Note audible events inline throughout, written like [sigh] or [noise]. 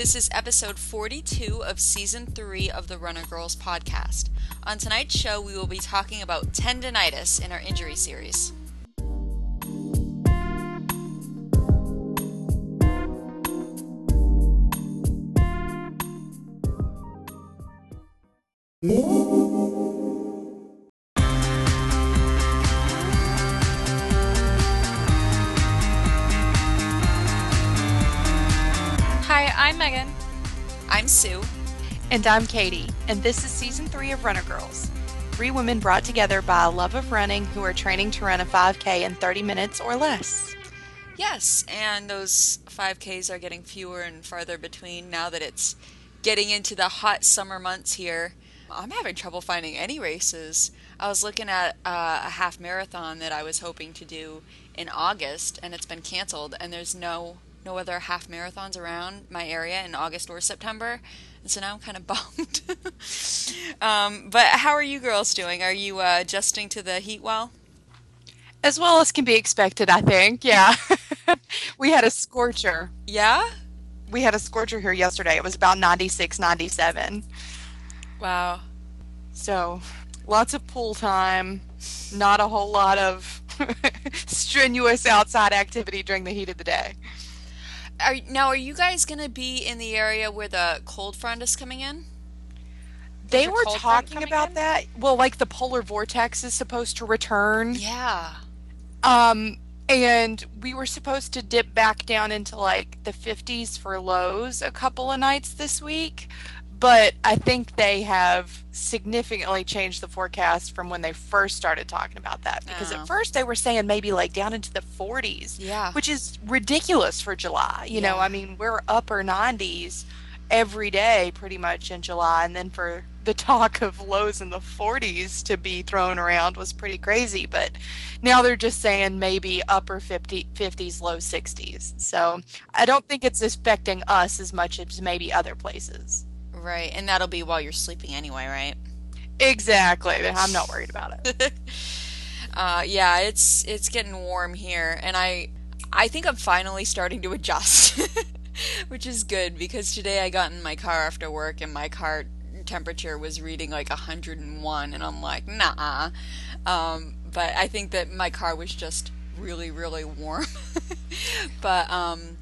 This is episode 42 of season 3 of the Runner Girls podcast. On tonight's show, we will be talking about tendonitis in our injury series. And I'm Katie, and this is season three of Runner Girls. Three women brought together by a love of running who are training to run a 5K in 30 minutes or less. Yes, and those 5Ks are getting fewer and farther between now that it's getting into the hot summer months here. I'm having trouble finding any races. I was looking at uh, a half marathon that I was hoping to do in August, and it's been canceled, and there's no no other half marathons around my area in August or September. And so now I'm kind of [laughs] bummed. um, but how are you girls doing? Are you uh, adjusting to the heat well? As well as can be expected, I think. Yeah. [laughs] we had a scorcher. Yeah? We had a scorcher here yesterday. It was about 96, 97. Wow. So lots of pool time, not a whole lot of [laughs] strenuous outside activity during the heat of the day. Are, now, are you guys going to be in the area where the cold front is coming in? They were cold front talking coming about in? that. Well, like the polar vortex is supposed to return. Yeah. Um, and we were supposed to dip back down into like the 50s for lows a couple of nights this week. But I think they have significantly changed the forecast from when they first started talking about that. Because Oh. at first they were saying maybe like down into the 40s, Yeah. which is ridiculous for July. You know, I mean, we're upper 90s every day pretty much in July. And then for the talk of lows in the 40s to be thrown around was pretty crazy. But now they're just saying maybe upper 50, 50s, low 60s. So I don't think it's affecting us as much as maybe other places. Right. And that'll be while you're sleeping anyway, right? Exactly. I'm not worried about it. [laughs] uh, yeah, it's it's getting warm here, and I I think I'm finally starting to [laughs] adjust, which is good because today I got in my car after work and my car temperature was reading like 101, and I'm like, nah. Um, but I think that my car was just really really warm. [laughs] but um,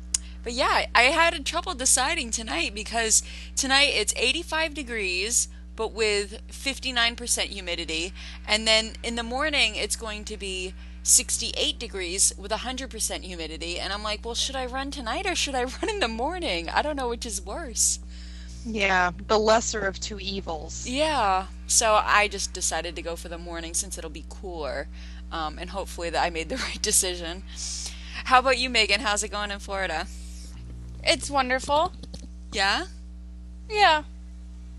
but yeah, I had trouble deciding tonight because tonight it's 85 degrees but with 59% humidity. And then in the morning, it's going to be 68 degrees with 100% humidity. And I'm like, well, should I run tonight or should I [laughs] run in the morning? I don't know which is worse. Yeah, the lesser of two evils. Yeah. So I just decided to go for the morning since it'll be cooler. Um, and hopefully that I made the [laughs] right decision. How about you, Meagan? How's it going in Florida? It's wonderful. Yeah? Yeah,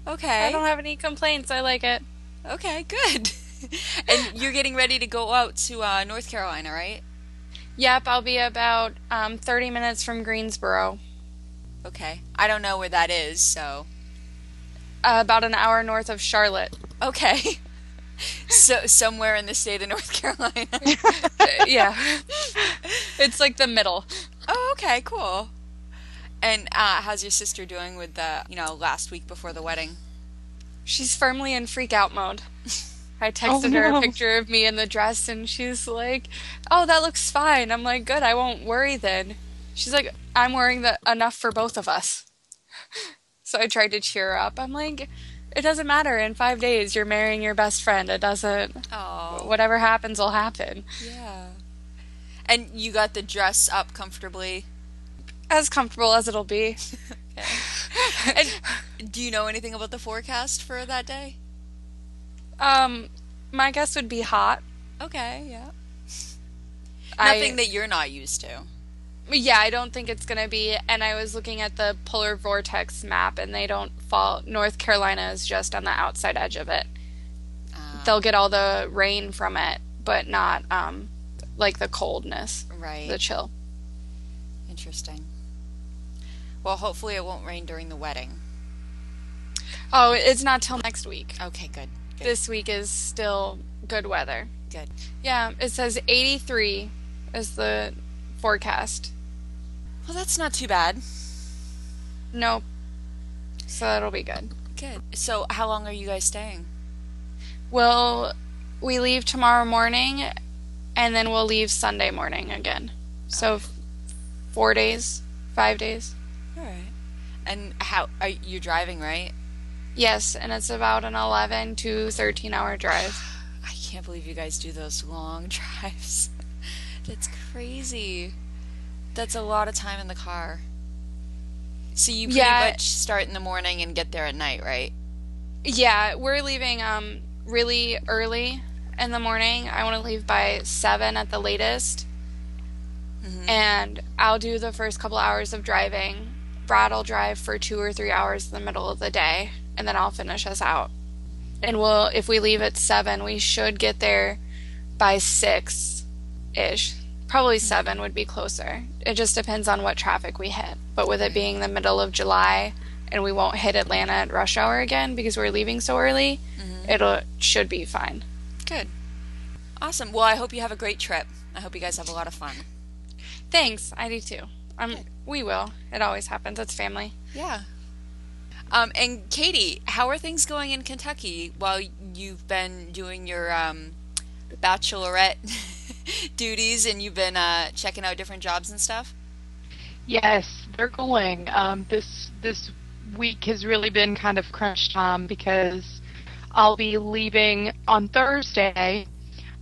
Okay. I don't have any complaints. I like it. Okay, good. [laughs] and you're getting ready to go out to uh, North Carolina, right? Yep, I'll be about um, 30 minutes from Greensboro. Okay. I don't know where that is, so. Uh, about an hour north of Charlotte. Okay. [laughs] so somewhere in the state of North Carolina. [laughs] yeah. it's like the middle. oh, okay, cool. And uh, how's your sister doing with the, you know, last week before the wedding? She's firmly in freak out mode. [laughs] I Oh, texted her a picture of me in the dress and she's like, "Oh, that looks fine." I'm like, "Good, I won't worry then." She's like, "I'm wearing the enough for both of us." [laughs] So I tried to cheer her up. I'm like, "It doesn't matter. In 5 days you're marrying your best friend. It doesn't Oh, whatever happens will happen." yeah. And you got the dress up comfortably. As comfortable as it'll be. [laughs] And do you know anything about the forecast for that day? Um my guess would be hot. Okay, yeah. I- Nothing that you're not used to. Yeah, I don't think it's going to be. And I was looking at the polar vortex map, and they don't fall. North Carolina is just on the outside edge of it. Uh, They'll get all the rain from it, but not um, like the coldness, right. the chill. Interesting. Well, hopefully it won't rain during the wedding. Oh, it's not till next week. Okay, good. Good. This week is still good weather. Good. Yeah, it says 83 is the forecast. Well, that's not too bad. Nope. So that'll be good. Good. So, how long are you guys staying? Well, we leave tomorrow morning and then we'll leave Sunday morning again. So f- four days, five days. And how are you driving, right? Yes, and it's about an 11 to 13 hour drive. [sighs] I can't believe you guys do those long [laughs] drives. That's crazy. That's a lot of time in the car. So you pretty Yeah. much start in the morning and get there at night, right? Yeah, we're leaving um really early in the morning. I want to leave by 7 at the latest. Mhm. And I'll do the first couple hours of driving. Brad will drive for 2 or 3 hours in the middle of the day and then I'll finish us out. And we'll if we leave at 7, we should get there by 6 ish. Probably 7 would be closer. It just depends on what traffic we hit. But with it being the middle of July and we won't hit Atlanta at rush hour again because we're leaving so early, it'll should be fine. Good. Awesome. Well, I hope you have a great trip. I hope you guys have a lot of fun. Thanks. I do too. Um, we will. It always happens. It's family. Yeah. Um, and Katie, how are things going in Kentucky while you've been doing your um, bachelorette [laughs] duties and you've been uh, checking out different jobs and stuff? Yes, they're going. Um, this this week has really been kind of crunch time because I'll be leaving on Thursday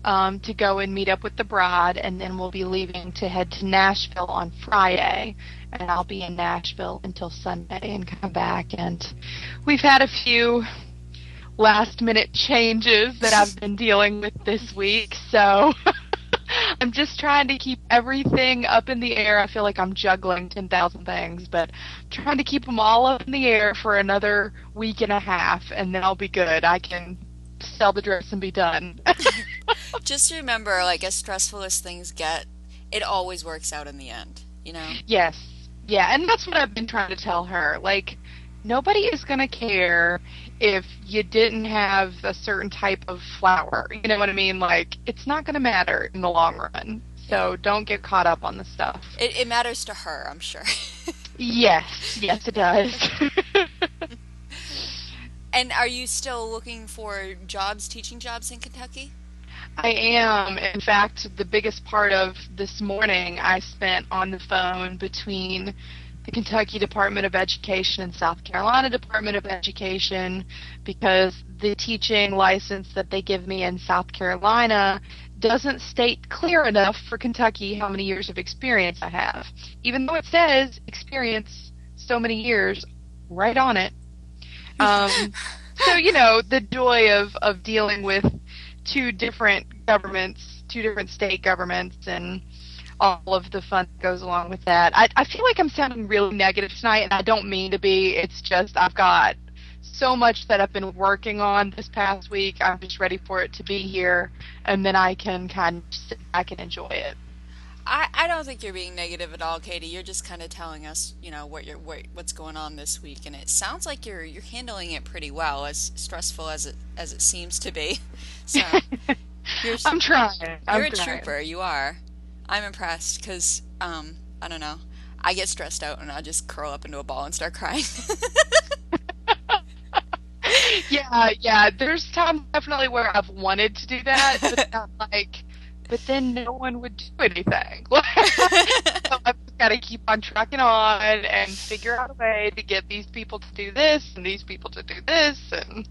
um, to go and meet up with the bride, and then we'll be leaving to head to Nashville on Friday, and I'll be in Nashville until Sunday and come back. And we've had a few last minute changes that I've been dealing with this week, so. [laughs] I'm just trying to keep everything up in the air. I feel like I'm juggling 10,000 things, but trying to keep them all up in the air for another week and a half, and then I'll be good. I can sell the dress and be done. [laughs] Just remember, like, as stressful as things get, it always works out in the end, you know? yes. Yeah, and that's what I've been trying to tell her. Like, nobody is going to care if you didn't have a certain type of flower. You know what I mean? Like, it's not going to matter in the long run. So don't get caught up on the stuff. It, it matters to her, I'm sure. [laughs] Yes, yes, it does. [laughs] and are you still looking for jobs, teaching jobs in Kentucky? I am. In fact, the biggest part of this morning I spent on the phone between the Kentucky Department of Education and South Carolina Department of Education because the teaching license that they give me in South Carolina doesn't state clear enough for Kentucky how many years of experience I have. Even though it says experience so many years right on it. [laughs] Um, so, you know, the joy of, of dealing with two different governments, two different state governments, and all of the fun that goes along with that. I, I feel like I'm sounding really negative tonight, and I don't mean to be. It's just I've got so much that I've been working on this past week. I'm just ready for it to be here, and then I can kind of sit back and enjoy it. I, I don't think you're being negative at all, Katie. You're just kind of telling us, you know, what you're what, what's going on this week, and it sounds like you're you're handling it pretty well, as stressful as it as it seems to be. [laughs] So you're [laughs] I'm trying. I'm you're a trying. trooper. You are. I'm impressed because um I don't know. I get stressed out and I just curl up into a ball and start crying. [laughs] yeah, yeah. There's times definitely where I've wanted to do that, but I'm like, but then no one would do anything. [laughs] so I've just got to keep on trucking on and figure out a way to get these people to do this and these people to do this, and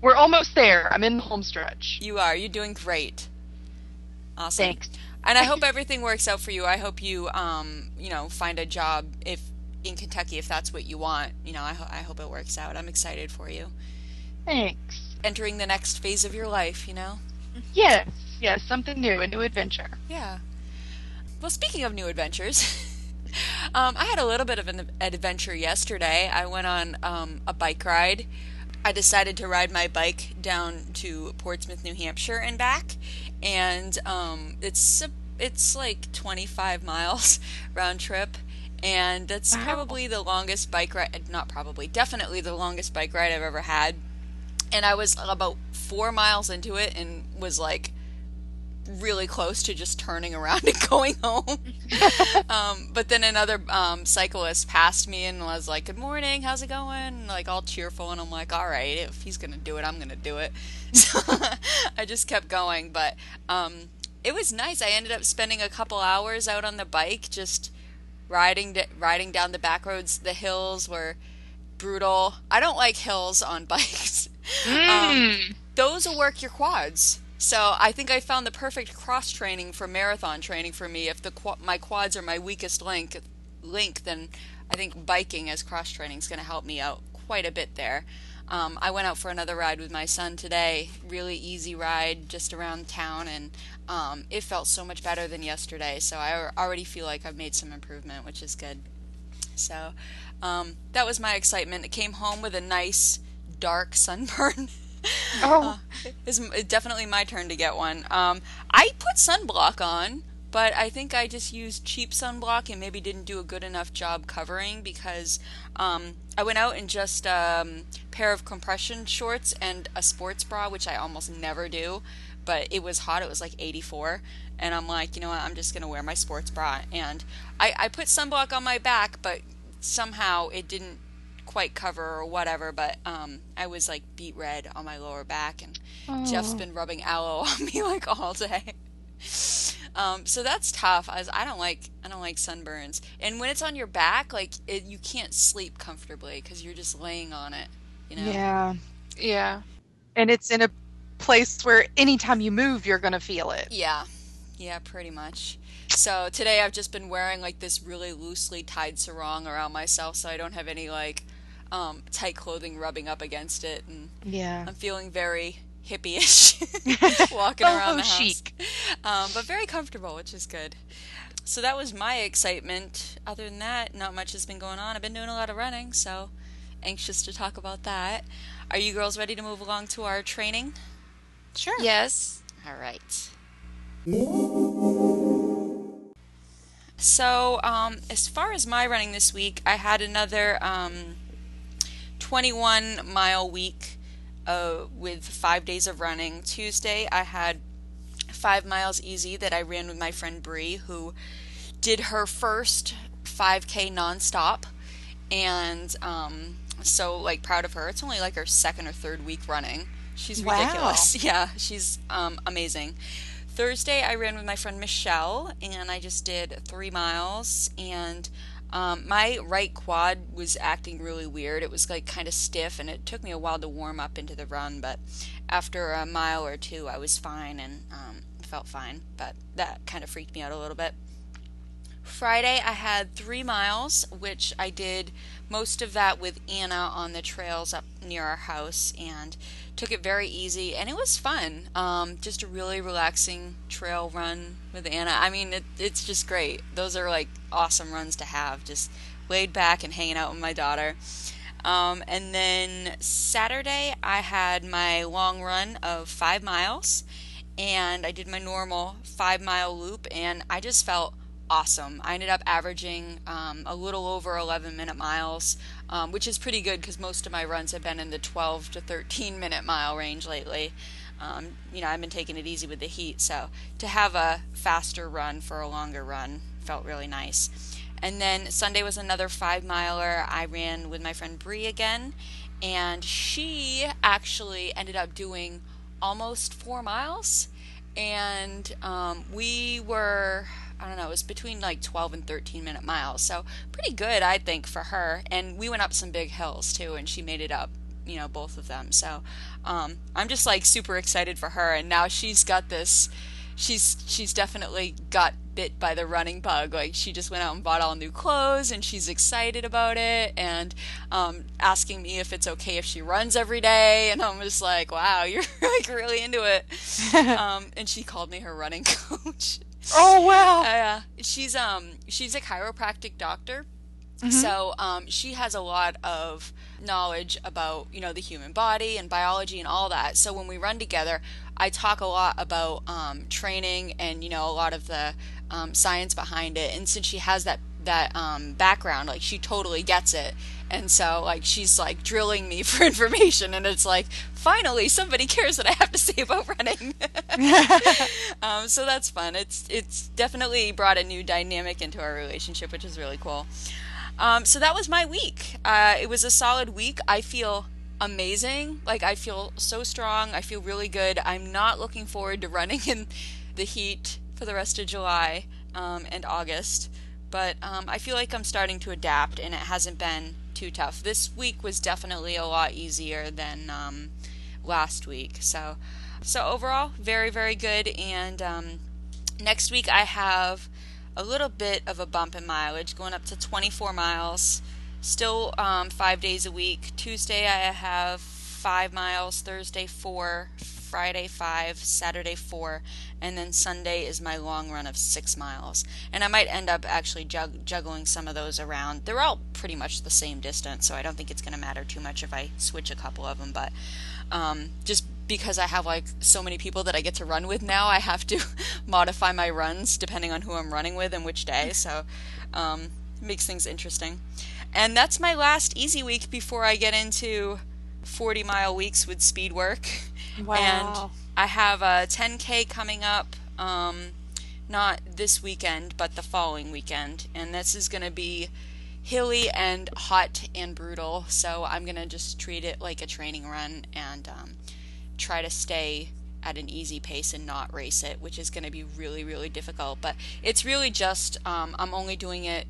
we're almost there. I'm in the home stretch. you are. You're doing great. Awesome. Thanks. And I hope everything works out for you. I hope you, um, you know, find a job if in Kentucky if that's what you want. You know, I, ho- I hope it works out. I'm excited for you. Thanks. Entering the next phase of your life, you know. Yes, yes. Something new, a new adventure. Yeah. Well, speaking of new adventures, [laughs] um, I had a little bit of an, adventure yesterday. I went on um, a bike ride. I decided to ride my bike down to Portsmouth, New Hampshire, and back, and um, it's a, it's like 25 miles [laughs] round trip, and that's Wow. probably the longest bike ride. Not probably, definitely the longest bike ride I've ever had. And I was about four miles into it, and was like, really close to just turning around [laughs] and going home. [laughs] um, but then another um, cyclist passed me and was like, "Good morning, how's it going?" Like all cheerful, and I'm like, "All right, if he's gonna do it, I'm gonna do it." [laughs] So I just kept going, but um, it was nice. I ended up spending a couple hours out on the bike, just riding d- riding down the back roads. The hills were brutal. I don't like hills on bikes. Um, those will work your quads. So I think I found the perfect cross training for marathon training for me. If the my quads are my weakest link, link, then I think biking as cross training is going to help me out quite a bit there. Um, I went out for another ride with my son today. Really easy ride just around town, and um, it felt so much better than yesterday. So I already feel like I've made some improvement, which is good. So um, that was my excitement. It came home with a nice dark sunburn. [laughs] Oh. [laughs] uh, it's, definitely my turn to get one. Um, I put sunblock on, but I think I just used cheap sunblock and maybe didn't do a good enough job covering because um, I went out in just a um, pair of compression shorts and a sports bra, which I almost never do. But it was hot; it was like 84, and I'm like, you know what? I'm just gonna wear my sports bra. And I, I put sunblock on my back, but somehow it didn't quite cover or whatever, but um, I was like beet red on my lower back, and Oh. Jeff's been rubbing aloe [laughs] on me like all day. Um, so that's tough. As I don't like I don't like sunburns, and when it's on your back, like it, you can't sleep comfortably because you're just laying on it. You know. Yeah. Yeah. And it's in a place where anytime you move, you're going to feel it. Yeah, yeah, pretty much. So today I've just been wearing like this really loosely tied sarong around myself, so I don't have any like um, tight clothing rubbing up against it, and Yeah. I'm feeling very hippie-ish [laughs] walking around the house. chic. Um, but very comfortable, which is good. So that was my excitement. Other than that, not much has been going on. I've been doing a lot of running, so anxious to talk about that. Are you girls ready to move along to our training? Sure. Yes. All right. So, um, as far as my running this week, I had another um, 21 mile week uh, with five days of running. Tuesday, I had five miles easy that I ran with my friend Bree, who did her first 5K nonstop, and um, so like proud of her. It's only like her second or third week running. She's Wow. ridiculous. [laughs] Yeah, she's um, amazing. Thursday, I ran with my friend Michelle, and I just did three miles. And um, my right quad was acting really weird. It was like kind of stiff, and it took me a while to warm up into the run. But after a mile or two, I was fine and um, felt fine. But that kind of freaked me out a little bit. Friday, I had three miles, which I did most of that with Anna on the trails up near our house and took it very easy. And it was fun. Um, just a really relaxing trail run with Anna. I mean, it, it's just great. Those are like awesome runs to have, just laid back and hanging out with my daughter. Um, and then Saturday, I had my long run of five miles, and I did my normal five mile loop, and I just felt awesome. I ended up averaging um, a little over 11 minute miles, um, which is pretty good because most of my runs have been in the 12 to 13 minute mile range lately. Um, you know, I've been taking it easy with the heat, so to have a faster run for a longer run felt really nice. And then Sunday was another five miler. I ran with my friend Bree again, and she actually ended up doing almost four miles. And um, we were, I don't know, it was between like 12 and 13 minute miles. So pretty good, I think, for her. And we went up some big hills too, and she made it up, you know, both of them. So um, I'm just like super excited for her. And now she's got this she's she's definitely got bit by the running bug. Like she just went out and bought all new clothes, and she's excited about it, and um, asking me if it's okay if she runs every day. And I'm just like, wow, [laughs] you're like really into it. [laughs] um, and she called me her running [laughs] coach. Oh wow. Uh, she's um she's a chiropractic doctor. So um, she has a lot of knowledge about you know the human body and biology and all that. So when we run together, I talk a lot about um, training and you know a lot of the um, science behind it. And since she has that that um, background. Like she totally gets it, and so like she's like drilling me [laughs] for information, and it's like finally somebody cares that I have to [laughs] say about running. [laughs] um, so that's fun. It's it's definitely brought a new dynamic into our relationship, which is really cool. Um, so that was my week. Uh, it was a solid week. I feel amazing. Like I feel so strong. I feel really good. I'm not looking forward to running in the heat for the rest of July um, and August, but um, I feel like I'm starting to adapt, and it hasn't been too tough. This week was definitely a lot easier than um, last week. So, so overall, very very good. And um, next week I have a little bit of a bump in mileage, going up to 24 miles. Still um, five days a week. Tuesday I have five miles. Thursday four. Friday five. Saturday four. And then Sunday is my long run of six miles. And I might end up actually jug- juggling some of those around. They're all pretty much the same distance, so I don't think it's going to matter too much if I switch a couple of them. But um, just because I have like so many people that I get to run with now, I have to [laughs] modify my runs depending on who I'm running with and which day. So um, it makes things interesting. And that's my last easy week before I get into 40 mile weeks with speed work. Wow. And I have a 10K coming up, um, not this weekend, but the following weekend. And this is going to be hilly and hot and brutal. So I'm going to just treat it like a training run and um, try to stay at an easy pace and not race it, which is going to be really, really difficult. But it's really just, um, I'm only doing it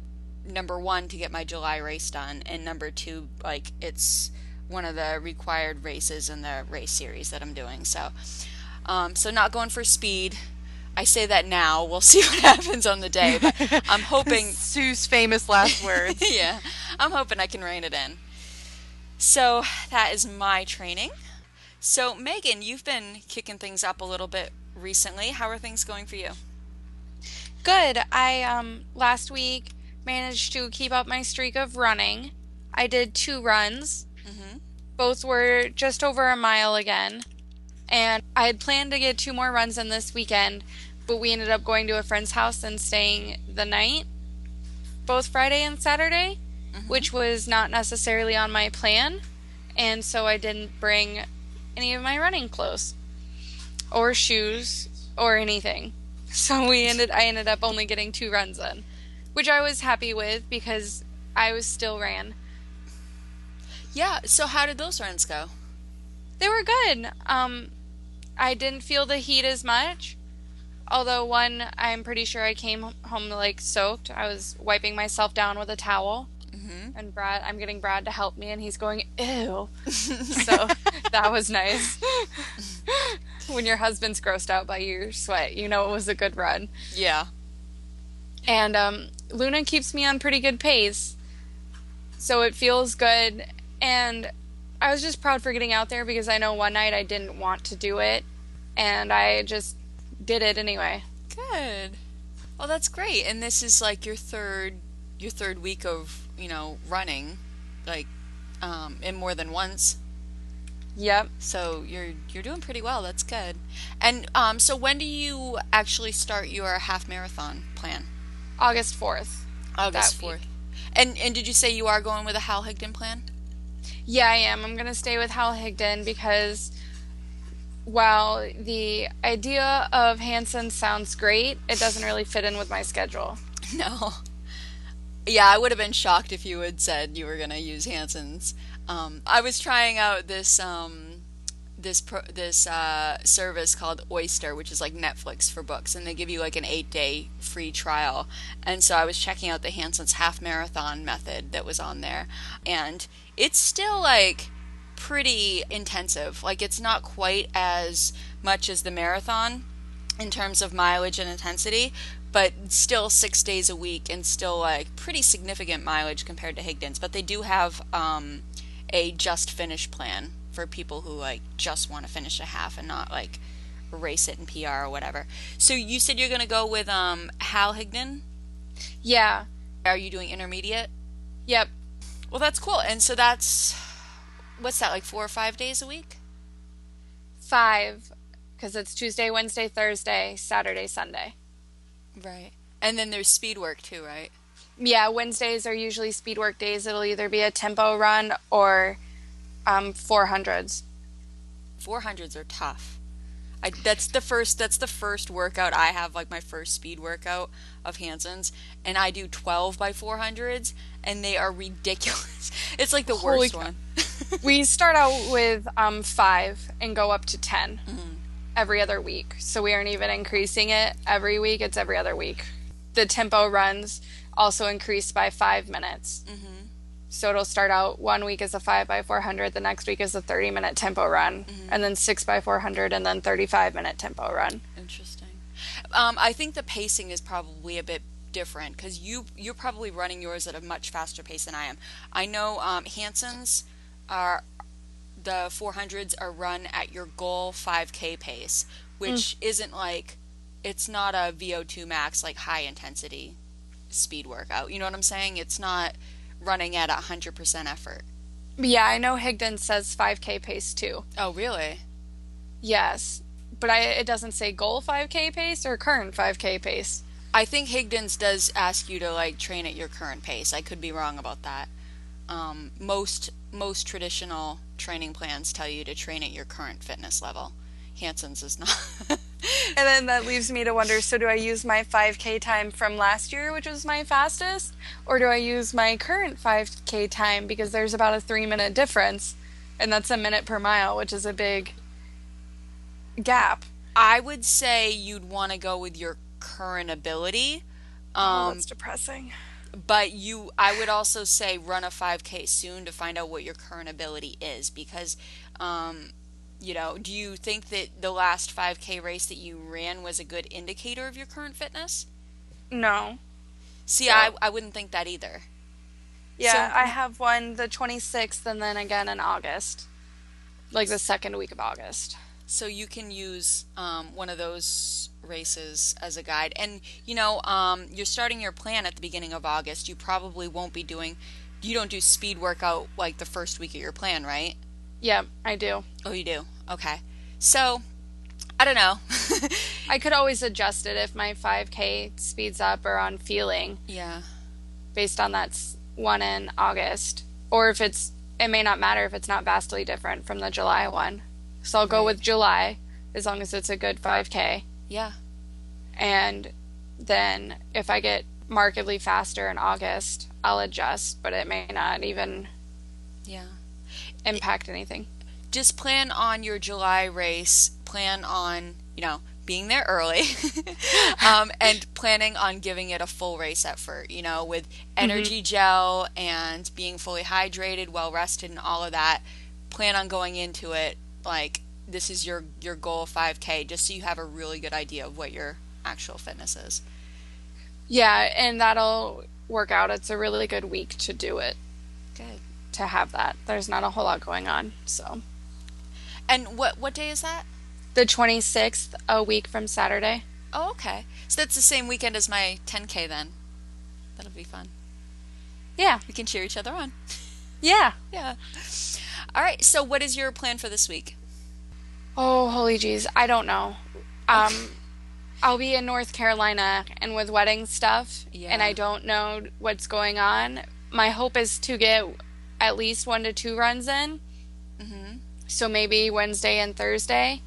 number one to get my July race done, and number two, like it's one of the required races in the race series that I'm doing. So, um, so not going for speed. I say that now. We'll [laughs] see what happens on the day. But I'm [laughs] hoping Sue's famous last words. [laughs] yeah, I'm hoping I can rein it in. So that is my training. So Meagan, you've been kicking things up a little bit recently. How are things going for you? Good. I um last week managed to keep up my streak of running. I did two runs. Mhm. Both were just over a mile again. And I had planned to get two more runs in this weekend, but we ended up going to a friend's house and staying the night, both Friday and Saturday, which was not necessarily on my plan. And so I didn't bring any of my running clothes or shoes or anything. [laughs] So we ended I ended up only getting two runs in, which I was happy with because I was still ran. Yeah. So how did those runs go? They were good. Um I didn't feel the heat as much. Although one I'm pretty sure I came home like soaked. I was wiping myself down with a towel. Mm-hmm. And Brad, I'm getting Brad to help me, and he's going, ew. [laughs] so that was nice. [laughs] when your husband's grossed out by your sweat, you know it was a good run. Yeah. And um, Luna keeps me on pretty good pace, so it feels good. And I was just proud for getting out there because I know one night I didn't want to do it, and I just did it anyway. Good. Well, that's great. And this is like your third your third week of you know running, like um, in more than once. Yep. So you're you're doing pretty well. That's good. And um, so when do you actually start your half marathon plan? August 4th. August fourth. week. And and did you say you are going with a Hal Higdon plan? Yeah, I am. I'm going to stay with Hal Higdon because while the idea of Hanson sounds great, it doesn't really fit in with my schedule. [laughs] No. Yeah, I would have been shocked if you had said you were going to use Hanson's. Um, I was trying out this um, this pro- this uh, service called Oyster, which is like Netflix for books, and they give you like an eight day free trial. And so I was checking out the Hanson's half marathon method that was on there, and it's still like pretty intensive. Like it's not quite as much as the marathon in terms of mileage and intensity, but still six days a week and still like pretty significant mileage compared to Higdon's. But they do have um, a just finish plan for people who like just want to finish a half and not like race it in PR or whatever. So you said you're gonna go with um, Hal Higdon. Yeah. Are you doing intermediate? Yep. Well, that's cool. And so that's what's that like four or five days a week? Five. Because it's Tuesday, Wednesday, Thursday, Saturday, Sunday. Right. And then there's speed work too, right? Yeah, Wednesdays are usually speed work days. It'll either be a tempo run or um, 400s. 400s are tough. I, that's the first that's the first workout I have like my first speed workout of Hanson's and I do 12 by 400s and they are [laughs] ridiculous. It's like the Holy worst cow. one. [laughs] we start out with um, five and go up to 10 Mm-hmm. every other week. So we aren't even increasing it every week, it's every other week. The tempo runs also increase by five minutes. Mm-hmm. So it'll start out one week as a 5 by 400, the next week is a 30 minute tempo run, Mm-hmm. and then 6 by 400, and then 35 minute tempo run. Interesting. Um, I think the pacing is probably a bit different because you you're probably running yours at a much faster pace than I am. I know um, Hanson's are the 400s are run at your goal 5k pace, which isn't like it's not a VO2 max like high intensity speed workout. You know what I'm saying? It's not running at a 100% effort. Yeah, I know Higdon says 5k pace too. Oh, really? Yes, but I, it doesn't say goal 5k pace or current 5k pace. I think Higdon's does ask you to like train at your current pace. I could be wrong about that. Um, most most traditional training plans tell you to train at your current fitness level. Hanson's is not. [laughs] And then that leaves me to wonder so do I use my 5k time from last year, which was my fastest, or do I use my current 5k time because there's about a 3 minute difference and that's a minute per mile, which is a big gap. I would say you'd want to go with your current ability. oh, Um, that's depressing. but you I would also say run a 5k soon to find out what your current ability is because um, you know, do you think that the last 5k race that you ran was a good indicator of your current fitness? No. See, I, I wouldn't think that either. Yeah, So- I have one the 26th and then again in August. Like the second week of August. So you can use um, one of those races as a guide. And, you know, um, you're starting your plan at the beginning of August. You probably won't be doing, you don't do speed workout like the first week of your plan, right? Yeah, I do. Oh, you do? Okay. So, I don't know. [laughs] I could always adjust it if my 5k speeds up or on feeling yeah. based on that one in August. Or if it's, it may not matter if it's not vastly different from the July one. So I'll go Right. with July as long as it's a good 5k. Yeah. And then if I get markedly faster in August, I'll adjust, but it may not even Yeah. Impact anything. just plan on your July race. Plan on, you know, being there early [laughs] um, and planning on giving it a full race effort, you know, with energy gel and being fully hydrated, well rested, and all of that. Plan on going into it like this is your, your goal 5K, just so you have a really good idea of what your actual fitness is. Yeah, and that'll work out. It's a really good week to do it. To have that. There's not a whole lot going on. So And what what day is that? the 26th, a week from Saturday. Oh, okay. So that's the same weekend as my 10K then. That'll be fun. Yeah, We can cheer each other on. yeah. Yeah. All right. So, what is your plan for this week? Oh, holy jeez. I don't know. Um, I'll be in North Carolina and with wedding stuff, Yeah. and I don't know what's going on. My hope is to get at least one to two runs in. Mm-hmm. So maybe Wednesday and Thursday,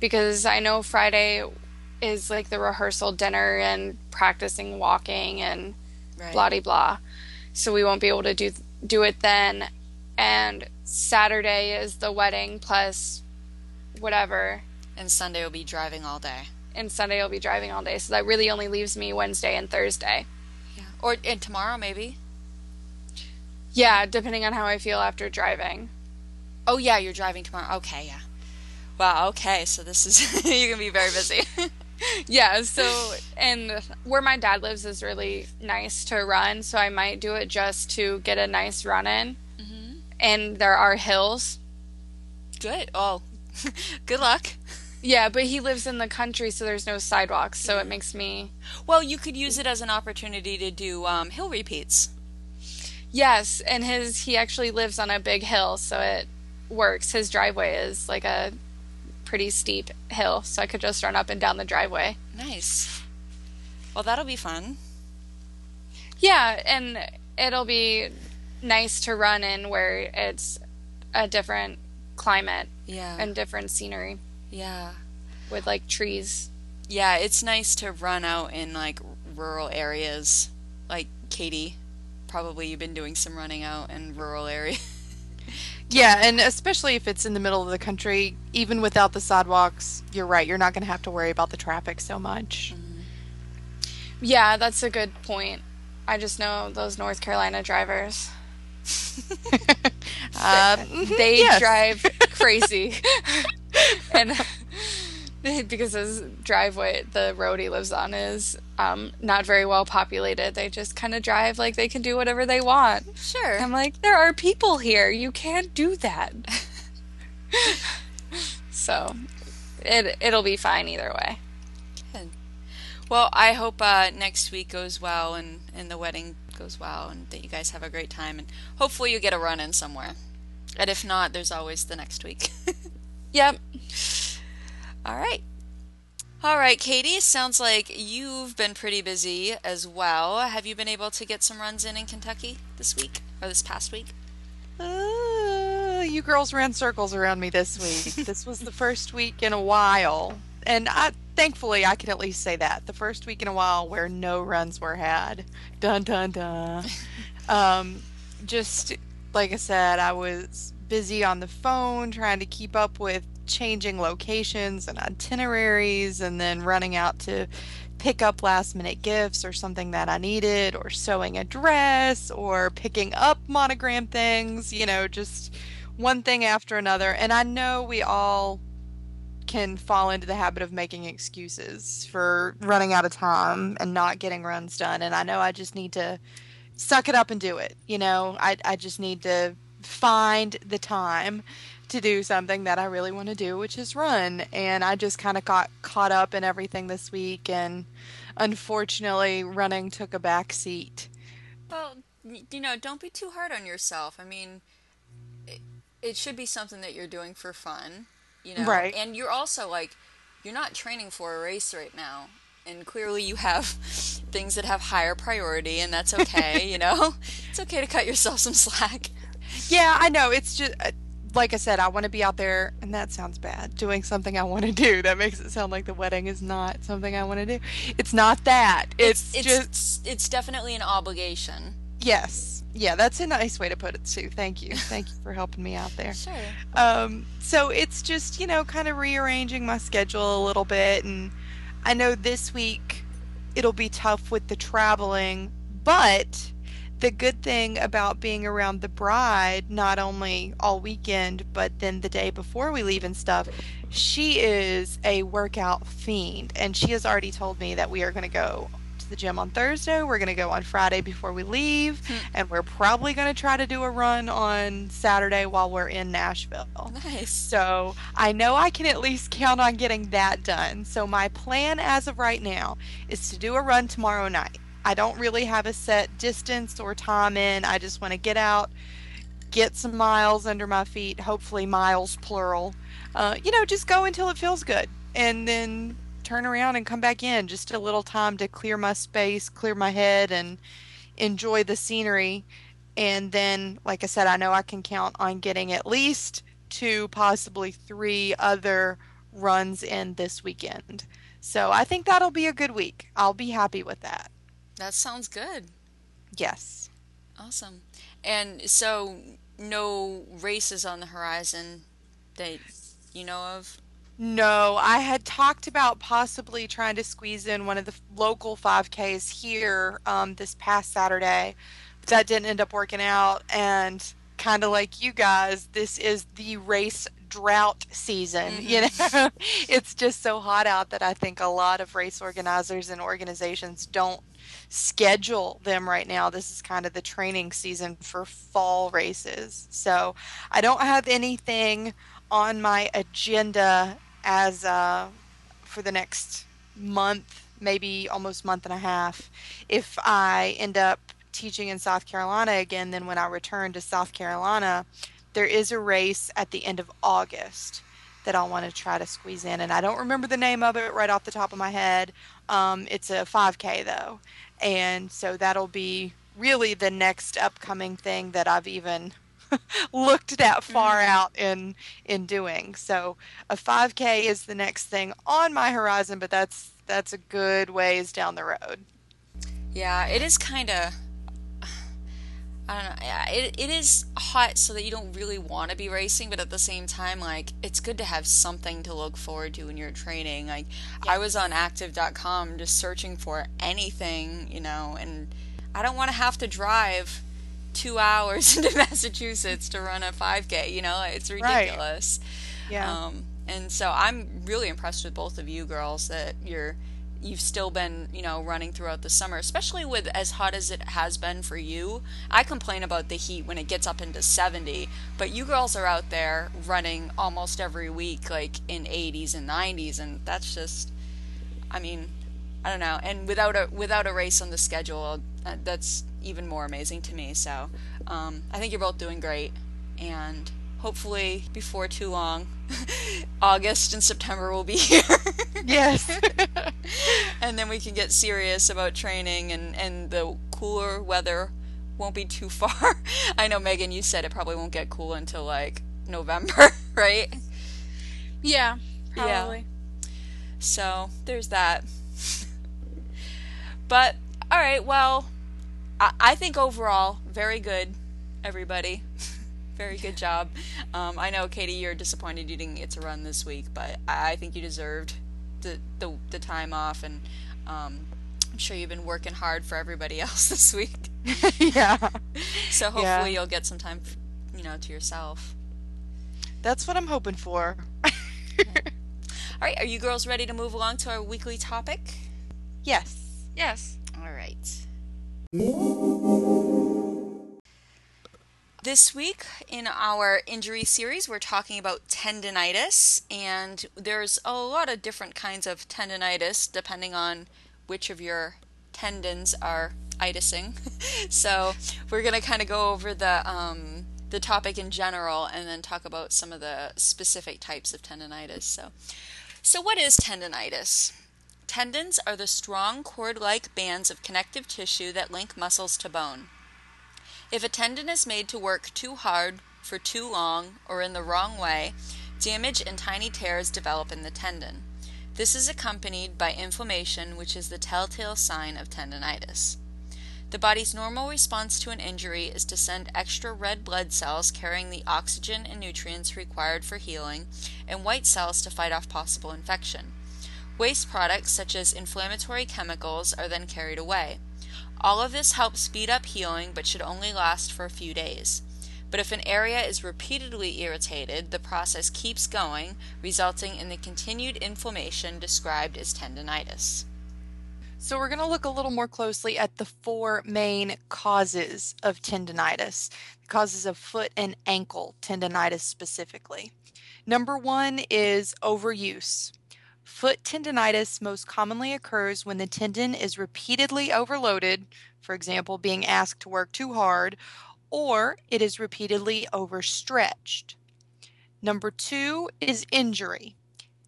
because I know Friday is like the rehearsal dinner and practicing walking and Right. blah de blah. So we won't be able to do do it then. And Saturday is the wedding plus whatever. And Sunday will be driving all day. And Sunday I'll be driving all day. So that really only leaves me Wednesday and Thursday. Yeah. Or and tomorrow maybe. Yeah, depending on how I feel after driving. Oh yeah, you're driving tomorrow. Okay. Yeah. Wow. Okay. So this is [laughs] you're gonna be very busy. [laughs] Yeah, so and where my dad lives is really nice to run, so I might do it just to get a nice run in. mm-hmm. And there are hills. Good. Oh, [laughs] good luck. Yeah, but he lives in the country, so there's no sidewalks, so it makes me Well, you could use it as an opportunity to do um, hill repeats. Yes, and his he actually lives on a big hill, so it works. His driveway is like a pretty steep hill, so I could just run up and down the driveway. Nice. Well, that'll be fun. Yeah, and it'll be nice to run in where it's a different climate Yeah. and different scenery yeah. with like trees. Yeah, it's nice to run out in like rural areas. Like Katie, probably you've been doing some running out in rural areas. [laughs] Yeah, and especially if it's in the middle of the country, even without the sidewalks, you're right. You're not going to have to worry about the traffic so much. Yeah, that's a good point. I just know those North Carolina drivers. [laughs] [laughs] Uh, They yes. drive crazy. and [laughs] because his driveway, the road he lives on, is um, not very well populated, they just kind of drive like they can do whatever they want. Sure. I'm like, there are people here. You can't do that. [laughs] so it it'll be fine either way. Well, I hope uh, next week goes well and, and the wedding goes well and that you guys have a great time and hopefully you get a run in somewhere. And if not, there's always the next week. [laughs] Yep. All right. All right, Katie, sounds like you've been pretty busy as well. Have you been able to get some runs in in Kentucky this week or this past week? Uh, you girls ran circles around me this week. [laughs] this was the first week in a while, and I thankfully I can at least say that the first week in a while where no runs were had. Dun dun dun. [laughs] um, just like I said, I was busy on the phone trying to keep up with changing locations and itineraries, and then running out to pick up last minute gifts or something that I needed, or sewing a dress, or picking up monogram things, you know, just one thing after another. And I know we all can fall into the habit of making excuses for running out of time and not getting runs done. And I know I just need to suck it up and do it. You know, I, I just need to find the time to do something that I really want to do, which is run. And I just kind of got caught up in everything this week. And unfortunately, running took a back seat. Well, you know, don't be too hard on yourself. I mean, it, it should be something that you're doing for fun, you know. Right. And you're also like, you're not training for a race right now, and clearly you have [laughs] things that have higher priority, and that's okay. you know, [laughs] it's okay to cut yourself some slack. Yeah, I know. It's just uh, like I said, I want to be out there, and that sounds bad. Doing something I want to do. [laughs] That makes it sound like the wedding is not something I want to do. It's not that. It's, It's just it's definitely an obligation. yes, yeah. That's a nice way to put it, too. Thank you. [laughs] Thank you for helping me out there. Sure. Um, so it's just you know kind of rearranging my schedule a little bit, and I know this week it'll be tough with the traveling, but the good thing about being around the bride, not only all weekend, but then the day before we leave and stuff, she is a workout fiend. And she has already told me that we are going to go to the gym on Thursday. We're going to go on Friday before we leave. Hmm. And we're probably going to try to do a run on Saturday while we're in Nashville. Nice. So I know I can at least count on getting that done. So my plan as of right now is to do a run tomorrow night. I don't really have a set distance or time in. I just want to get out, get some miles under my feet, hopefully miles plural. Uh, you know, just go until it feels good and then turn around and come back in. Just a little time to clear my space, clear my head, and enjoy the scenery. And then, like I said, I know I can count on getting at least two, possibly three other runs in this weekend. So I think that'll be a good week. I'll be happy with that. That sounds good. Yes. Awesome. And so, no races on the horizon that you know of? No, I had talked about possibly trying to squeeze in one of the local 5Ks here um, this past Saturday, but that didn't end up working out. And kind of like you guys, this is the race drought season. You [laughs] know, it's just so hot out that I think a lot of race organizers and organizations don't schedule them right now. This is kind of the training season for fall races. So I don't have anything on my agenda as uh, for the next month, maybe almost month and a half. If I end up teaching in South Carolina again, then when I return to South Carolina, there is a race at the end of August that I'll want to try to squeeze in. And I don't remember the name of it right off the top of my head. Um, it's a 5K though. And so that'll be really the next upcoming thing that I've even [laughs] looked that far mm-hmm. out in in doing. So a 5K is the next thing on my horizon, but that's that's a good ways down the road. Yeah, it is kind of I don't know. Yeah, it, it is hot so that you don't really want to be racing, but at the same time, like, it's good to have something to look forward to when you're training. Like, yes. I was on active.com just searching for anything, you know, and I don't want to have to drive two hours [laughs] into Massachusetts to run a 5K, you know, it's ridiculous. Right. Yeah. Um, and so I'm really impressed with both of you girls that you're you've still been, you know, running throughout the summer, especially with as hot as it has been for you. I complain about the heat when it gets up into 70, but you girls are out there running almost every week, like in 80s and 90s, and that's just, I mean, I don't know. And without a without a race on the schedule, uh, that's even more amazing to me. So, um, I think you're both doing great, and hopefully before too long, [laughs] August and September will be [laughs] here. yes. [laughs] and then we can get serious about training and, and the cooler weather won't be too far. I know Meagan, you said it probably won't get cool until like November, right? Yeah, probably. Yeah. So there's that. but all right, well, I, I think overall very good, everybody. Very good job. Um, I know, Katie, you're disappointed you didn't get to run this week, but I think you deserved the the, the time off, and um, I'm sure you've been working hard for everybody [laughs] else this week. [laughs] yeah. [laughs] So hopefully yeah. you'll get some time, you know, to yourself. That's what I'm hoping for. All right, are you girls ready to move along to our weekly topic? Yes. Yes. All right. This week in our injury series, we're talking about tendonitis, and there's a lot of different kinds of tendonitis depending on which of your tendons are itising. [laughs] so we're to kind of go over the um, the topic in general, and then talk about some of the specific types of tendonitis. So, so what is tendonitis? Tendons are the strong cord-like bands of connective tissue that link muscles to bone. If a tendon is made to work too hard, for too long, or in the wrong way, damage and tiny tears develop in the tendon. This is accompanied by inflammation, which is the telltale sign of tendonitis. The body's normal response to an injury is to send extra red blood cells carrying the oxygen and nutrients required for healing, and white cells to fight off possible infection. Waste products, such as inflammatory chemicals, are then carried away. All of this helps speed up healing but should only last for a few days. But if an area is repeatedly irritated, the process keeps going, resulting in the continued inflammation described as tendonitis. So, we're going to look a little more closely at the four main causes of tendonitis, causes of foot and ankle tendonitis specifically. Number one is overuse. Foot tendonitis most commonly occurs when the tendon is repeatedly overloaded, for example, being asked to work too hard, or it is repeatedly overstretched. Number two is injury.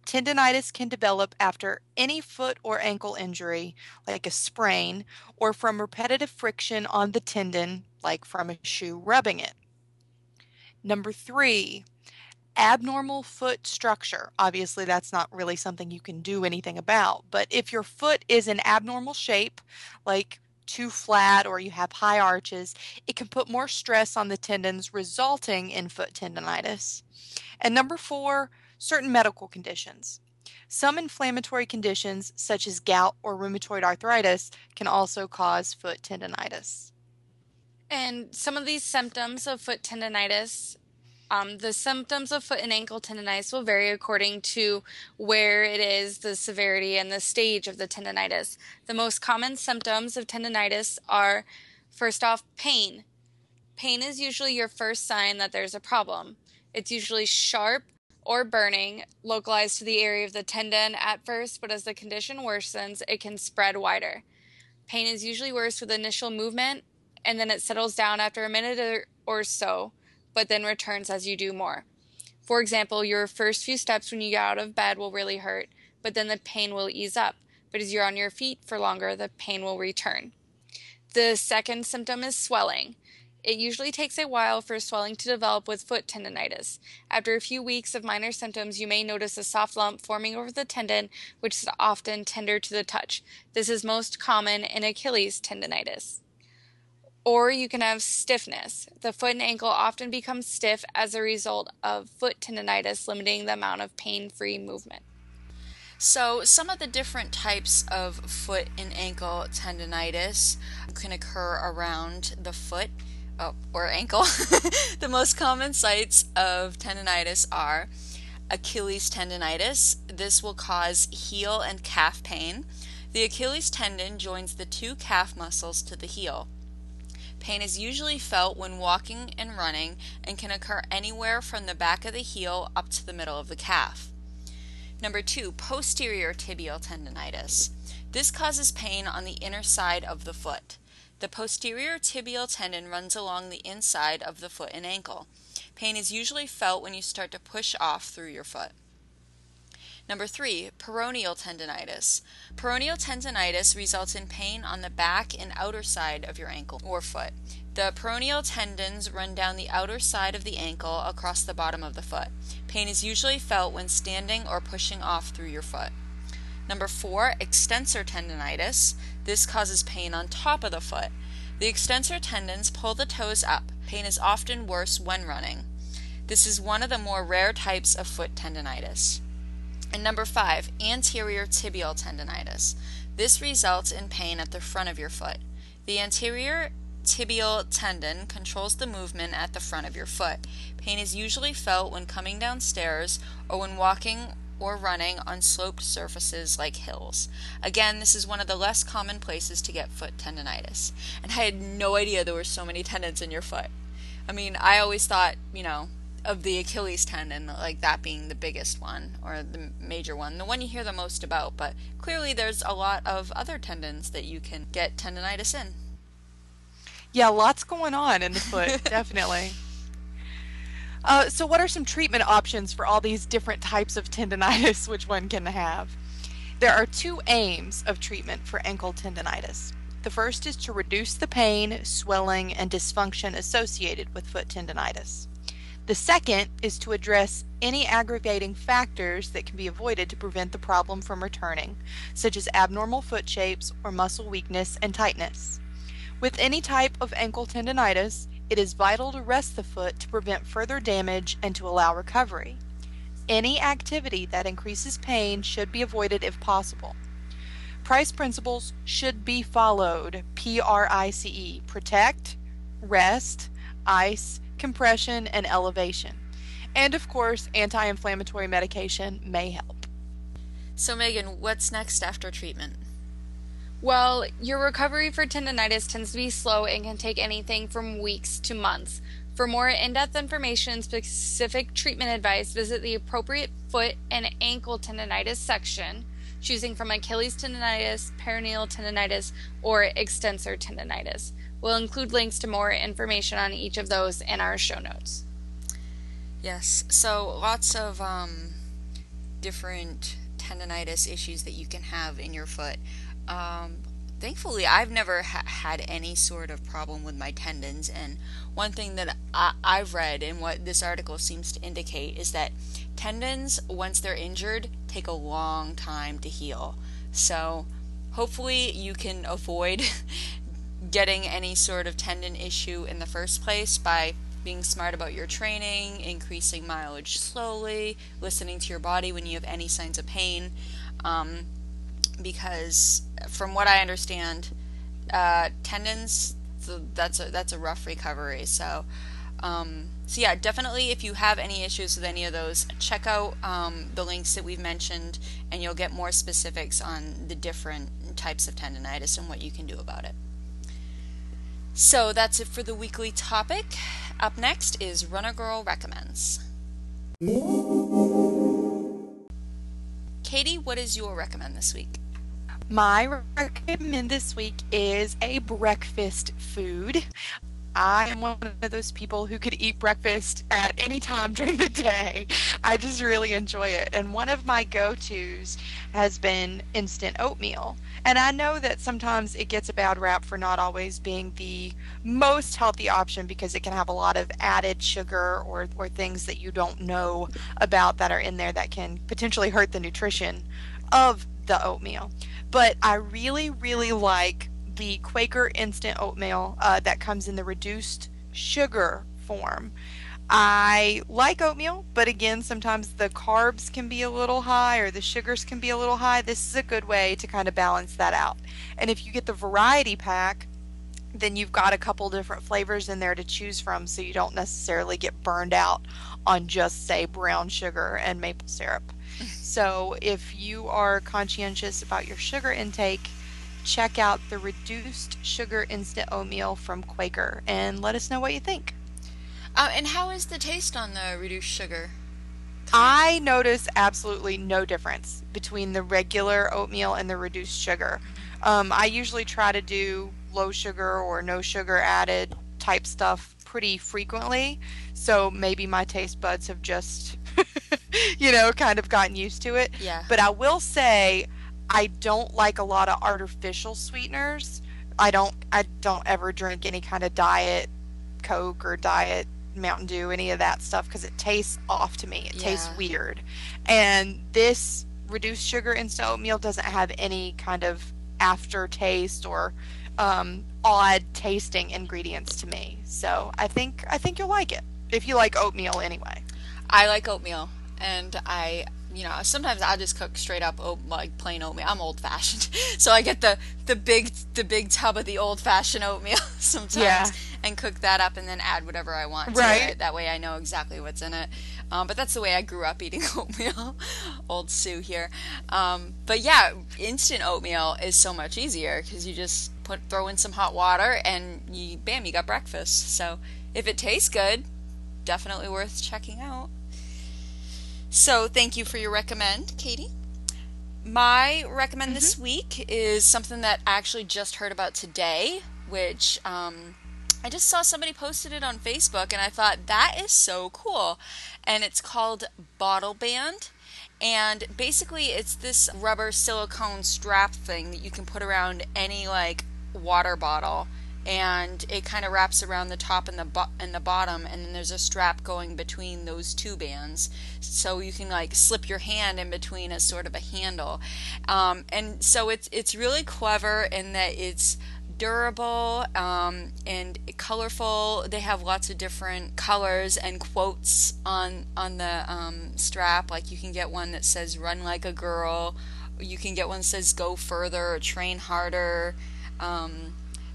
Tendonitis can develop after any foot or ankle injury, like a sprain, or from repetitive friction on the tendon, like from a shoe rubbing it. Number three, abnormal foot structure. Obviously, that's not really something you can do anything about. But if your foot is in abnormal shape, like too flat or you have high arches, it can put more stress on the tendons, resulting in foot tendonitis. And number four, certain medical conditions. Some inflammatory conditions, such as gout or rheumatoid arthritis, can also cause foot tendonitis. And some of these symptoms of foot tendonitis um, the symptoms of foot and ankle tendonitis will vary according to where it is, the severity, and the stage of the tendonitis. The most common symptoms of tendonitis are first off, pain. Pain is usually your first sign that there's a problem. It's usually sharp or burning, localized to the area of the tendon at first, but as the condition worsens, it can spread wider. Pain is usually worse with initial movement, and then it settles down after a minute or, or so but then returns as you do more. For example, your first few steps when you get out of bed will really hurt, but then the pain will ease up. But as you're on your feet for longer, the pain will return. The second symptom is swelling. It usually takes a while for swelling to develop with foot tendonitis. After a few weeks of minor symptoms, you may notice a soft lump forming over the tendon, which is often tender to the touch. This is most common in Achilles tendonitis. Or you can have stiffness. The foot and ankle often become stiff as a result of foot tendonitis, limiting the amount of pain free movement. So, some of the different types of foot and ankle tendonitis can occur around the foot oh, or ankle. [laughs] the most common sites of tendonitis are Achilles tendonitis. This will cause heel and calf pain. The Achilles tendon joins the two calf muscles to the heel. Pain is usually felt when walking and running and can occur anywhere from the back of the heel up to the middle of the calf. Number two, posterior tibial tendonitis. This causes pain on the inner side of the foot. The posterior tibial tendon runs along the inside of the foot and ankle. Pain is usually felt when you start to push off through your foot. Number three, peroneal tendonitis. Peroneal tendonitis results in pain on the back and outer side of your ankle or foot. The peroneal tendons run down the outer side of the ankle across the bottom of the foot. Pain is usually felt when standing or pushing off through your foot. Number four, extensor tendonitis. This causes pain on top of the foot. The extensor tendons pull the toes up. Pain is often worse when running. This is one of the more rare types of foot tendonitis. And number five, anterior tibial tendonitis. This results in pain at the front of your foot. The anterior tibial tendon controls the movement at the front of your foot. Pain is usually felt when coming downstairs or when walking or running on sloped surfaces like hills. Again, this is one of the less common places to get foot tendonitis. And I had no idea there were so many tendons in your foot. I mean, I always thought, you know, of the Achilles tendon, like that being the biggest one or the major one, the one you hear the most about. But clearly, there's a lot of other tendons that you can get tendonitis in. Yeah, lots going on in the foot, [laughs] definitely. Uh, so, what are some treatment options for all these different types of tendonitis [laughs] which one can have? There are two aims of treatment for ankle tendonitis. The first is to reduce the pain, swelling, and dysfunction associated with foot tendonitis. The second is to address any aggravating factors that can be avoided to prevent the problem from returning, such as abnormal foot shapes or muscle weakness and tightness. With any type of ankle tendonitis, it is vital to rest the foot to prevent further damage and to allow recovery. Any activity that increases pain should be avoided if possible. Price principles should be followed P R I C E protect, rest, ice, compression, and elevation. And of course, anti inflammatory medication may help. So, Meagan, what's next after treatment? Well, your recovery for tendonitis tends to be slow and can take anything from weeks to months. For more in depth information and specific treatment advice, visit the appropriate foot and ankle tendonitis section, choosing from Achilles tendonitis, peroneal tendonitis, or extensor tendonitis. We'll include links to more information on each of those in our show notes. Yes, so lots of um, different tendonitis issues that you can have in your foot. Um, thankfully, I've never ha- had any sort of problem with my tendons. And one thing that I- I've read and what this article seems to indicate is that tendons, once they're injured, take a long time to heal. So hopefully, you can avoid [laughs] getting any sort of tendon issue in the first place by being smart about your training, increasing mileage slowly, listening to your body when you have any signs of pain. Um, because from what I understand, uh, tendons that's a that's a rough recovery. So, um, so yeah, definitely if you have any issues with any of those, check out um, the links that we've mentioned, and you'll get more specifics on the different types of tendonitis and what you can do about it. So that's it for the weekly topic. Up next is Runner Girl Recommends. Katie, what is your recommend this week? My recommend this week is a breakfast food. I am one of those people who could eat breakfast at any time [laughs] during the day. I just really enjoy it. And one of my go tos has been instant oatmeal. And I know that sometimes it gets a bad rap for not always being the most healthy option because it can have a lot of added sugar or, or things that you don't know about that are in there that can potentially hurt the nutrition of the oatmeal. But I really, really like the Quaker instant oatmeal uh, that comes in the reduced sugar form. I like oatmeal, but again, sometimes the carbs can be a little high or the sugars can be a little high. This is a good way to kind of balance that out. And if you get the variety pack, then you've got a couple different flavors in there to choose from so you don't necessarily get burned out on just, say, brown sugar and maple syrup. Mm-hmm. so if you are conscientious about your sugar intake, check out the reduced sugar instant oatmeal from Quaker and let us know what you think. Uh, and how is the taste on the reduced sugar? I notice absolutely no difference between the regular oatmeal and the reduced sugar. Um, I usually try to do low sugar or no sugar added type stuff pretty frequently, so maybe my taste buds have just, [laughs] you know, kind of gotten used to it. Yeah. But I will say, I don't like a lot of artificial sweeteners. I don't. I don't ever drink any kind of diet Coke or diet Mountain Dew, any of that stuff, because it tastes off to me. It tastes weird. And this reduced sugar instant oatmeal doesn't have any kind of aftertaste or um, odd tasting ingredients to me. So I think I think you'll like it if you like oatmeal anyway. I like oatmeal, and I, you know, sometimes I just cook straight up oat, like plain oatmeal. I'm old fashioned, [laughs] so I get the the big the big tub of the old fashioned oatmeal [laughs] sometimes, Yeah. and cook that up, and then add whatever I want to Right. it. That way, I know exactly what's in it. Um, but that's the way I grew up eating [laughs] oatmeal. old Sue here. Um, but yeah, instant oatmeal is so much easier because you just put throw in some hot water and you bam, you got breakfast. So if it tastes good, definitely worth checking out. So thank you for your recommend, Katie. My recommend this week is something that I actually just heard about today, which um, I just saw somebody posted it on Facebook, and I thought that is so cool. And it's called BottleBand. And basically, it's this rubber silicone strap thing that you can put around any like water bottle, and it kind of wraps around the top and the bo- and the bottom, and then there's a strap going between those two bands, so you can like slip your hand in between as sort of a handle. Um, and so it's it's really clever in that it's durable um, and colorful. They have lots of different colors and quotes on on the um, strap. Like you can get one that says "Run like a girl," you can get one that says "Go further" or "Train harder." Um,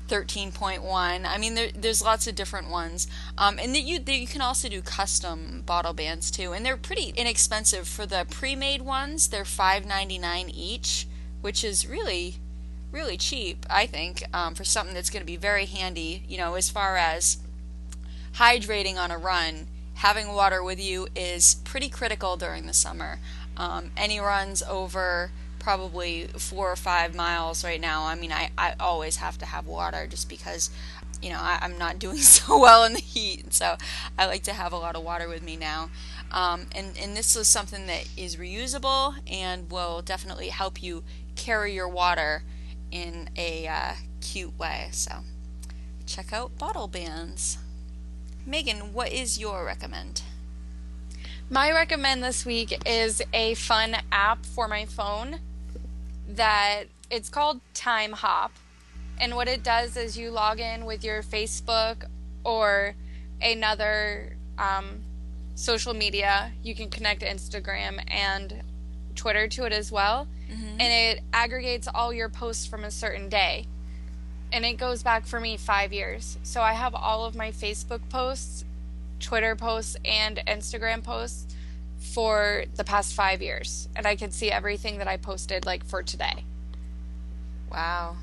13.1. I mean, there, there's lots of different ones, um, and that you that you can also do custom BottleBands too, and they're pretty inexpensive for the pre-made ones. They're 5.99 each, which is really really cheap, I think, um, for something that's going to be very handy. You know, as far as hydrating on a run, having water with you is pretty critical during the summer. Um, any runs over probably four or five miles right now, I mean, I, I always have to have water just because, you know, I, I'm not [laughs] doing so well in the heat. So I like to have a lot of water with me now. Um, and, and this is something that is reusable and will definitely help you carry your water in a uh, cute way. So check out bottle bands. Meagan, what is your recommend? My recommend this week is a fun app for my phone that it's called TimeHop. And what it does is you log in with your Facebook or another um, social media. You can connect Instagram and Twitter to it as well. And it aggregates all your posts from a certain day. And it goes back for me five years. So I have all of my Facebook posts, Twitter posts, and Instagram posts for the past five years. And I can see everything that I posted like for today. Wow.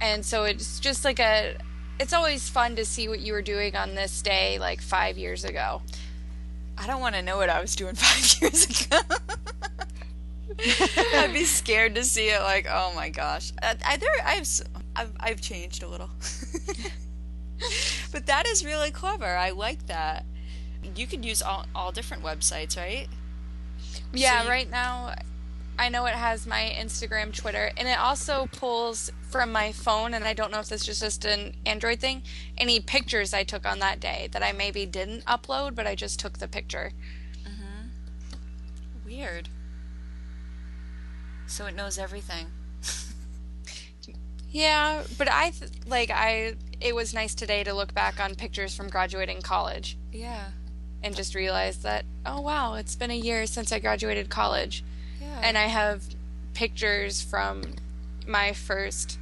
And so it's just like a it's always fun to see what you were doing on this day like 5 years ago. I don't want to know what I was doing [laughs] five years ago. [laughs] I'd be scared to see it. Like, oh my gosh, I, I there, I've, I've, I've changed a little. [laughs] but that is really clever. I like that. You could use all, all different websites, right? Yeah, you- right now I know it has my Instagram, Twitter, and it also pulls from my phone, and I don't know if this is just an Android thing, any pictures I took on that day that I maybe didn't upload, but I just took the picture. Mhm. Weird. So it knows everything. [laughs] Yeah, but I th- like I it was nice today to look back on pictures from graduating college Yeah. And just realize that oh wow, it's been a year since I graduated college. Yeah. and I have pictures from my first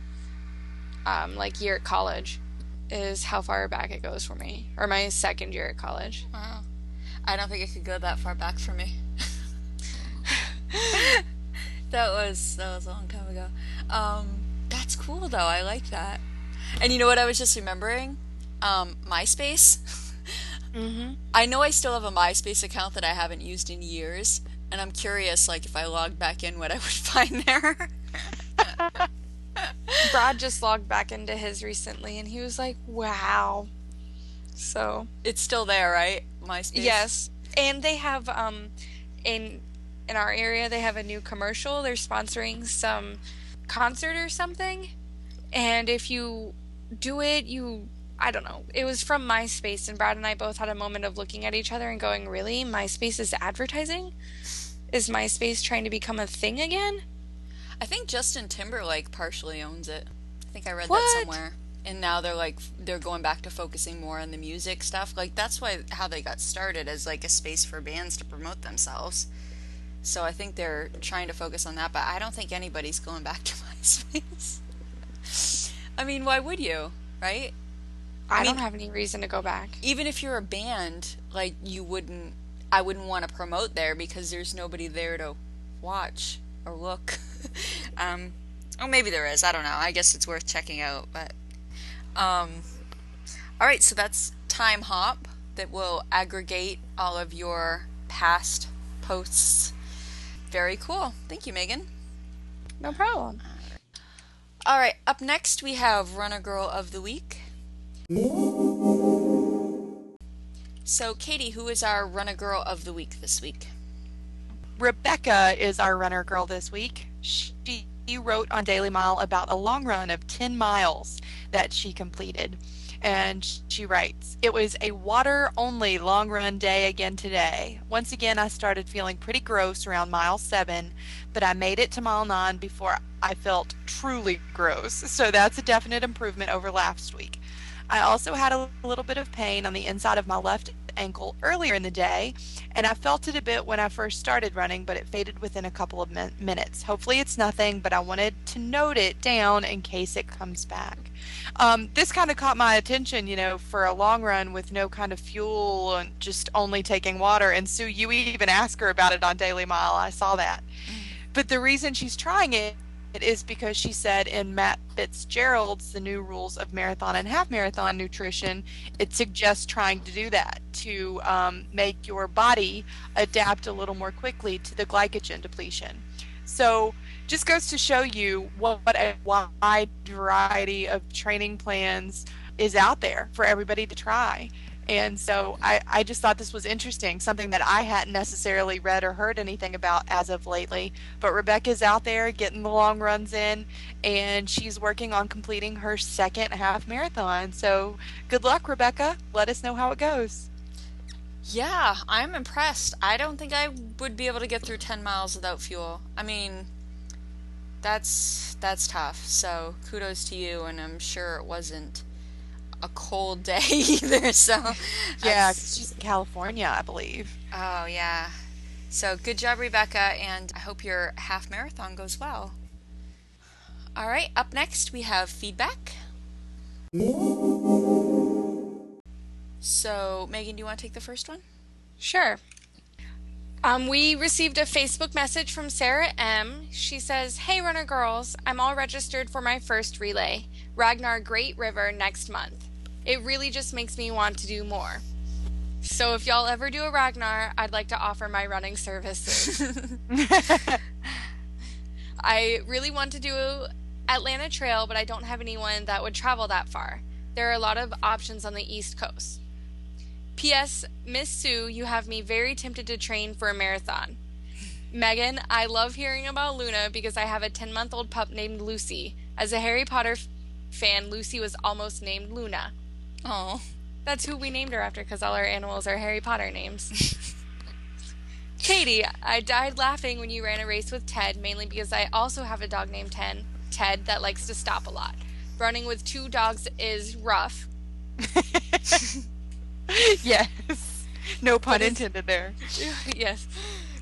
um, like year at college is how far back it goes for me or my second year at college Wow. I don't think it could go that far back for me. [laughs] that was that was a long time ago. Um, that's cool though. I like that. And you know what? I was just remembering, um, MySpace. [laughs] mm-hmm. I know I still have a MySpace account that I haven't used in years, and I'm curious, like if I logged back in, what I would [laughs] find there. [laughs] Brad just logged back into his recently and he was like wow so it's still there, right? MySpace. yes and they have um in in our area they have a new commercial they're sponsoring some concert or something and if you do it you i don't know it was from myspace and brad and i both had a moment of looking at each other and going really myspace is advertising is myspace trying to become a thing again I think Justin Timberlake partially owns it. I think I read that What? somewhere. And now they're like they're going back to focusing more on the music stuff. Like that's why how they got started as like a space for bands to promote themselves. So I think they're trying to focus on that, but I don't think anybody's going back to [laughs] MySpace. I mean, why would you? Right? I, I don't have any reason to go back Even if you're a band, like you wouldn't I wouldn't want to promote there because there's nobody there to watch or look. [laughs] um or maybe there is, I don't know. I guess it's worth checking out, but um all right, so that's TimeHop that will aggregate all of your past posts. Very cool. Thank you, Meagan. no problem All right, up next we have Runner Girl of the Week. So, Katie, who is our Runner Girl of the Week this week? Rebekah is our runner girl this week. She wrote on DailyMile about a long run of 10 miles that she completed. And she writes, It was a water only long run day again today. Once again, I started feeling pretty gross around mile seven, but I made it to mile nine before I felt truly gross. So that's a definite improvement over last week. I also had a little bit of pain on the inside of my left ankle earlier in the day, and I felt it a bit when I first started running, but it faded within a couple of min- minutes. Hopefully, it's nothing, but I wanted to note it down in case it comes back. Um, this kind of caught my attention, you know, for a long run with no kind of fuel and just only taking water. And Sue, you even asked her about it on DailyMile. I saw that. But the reason she's trying it it is because she said in Matt Fitzgerald's The New Rules of Marathon and Half Marathon Nutrition, it suggests trying to do that to um, make your body adapt a little more quickly to the glycogen depletion. So, just goes to show you what, what a wide variety of training plans is out there for everybody to try. And so I, I just thought this was interesting, something that I hadn't necessarily read or heard anything about as of lately. But Rebekah's out there getting the long runs in, and she's working on completing her second half marathon. So good luck, Rebekah. Let us know how it goes. Yeah, I'm impressed. I don't think I would be able to get through 10 miles without fuel. I mean, that's that's tough. So, kudos to you and I'm sure it wasn't a cold [laughs] day either. So, Yeah, I'm 'cause she's in California, I believe. Oh, yeah. So good job, Rebekah, and I hope your half marathon goes well. All right, up next we have feedback. So, Meagan, do you want to take the first one? Sure. Um, we received a Facebook message from Sarah M. She says, Hey, runner girls, I'm all registered for my first relay, Ragnar Great River, next month. It really just makes me want to do more. So if y'all ever do a Ragnar, I'd like to offer my running services. [laughs] [laughs] I really want to do Atlanta Trail, but I don't have anyone that would travel that far. There are a lot of options on the East Coast. P.S. Miss Sue, you have me very tempted to train for a marathon. Meagan, I love hearing about Luna because I have a 10 month old pup named Lucy. As a Harry Potter f- fan, Lucy was almost named Luna. Oh. That's who we named her after because all our animals are Harry Potter names. [laughs] Katie, I died laughing when you ran a race with Ted, mainly because I also have a dog named Ten, Ted that likes to stop a lot. Running with two dogs is rough. [laughs] yes. No pun intended there. [laughs] yes.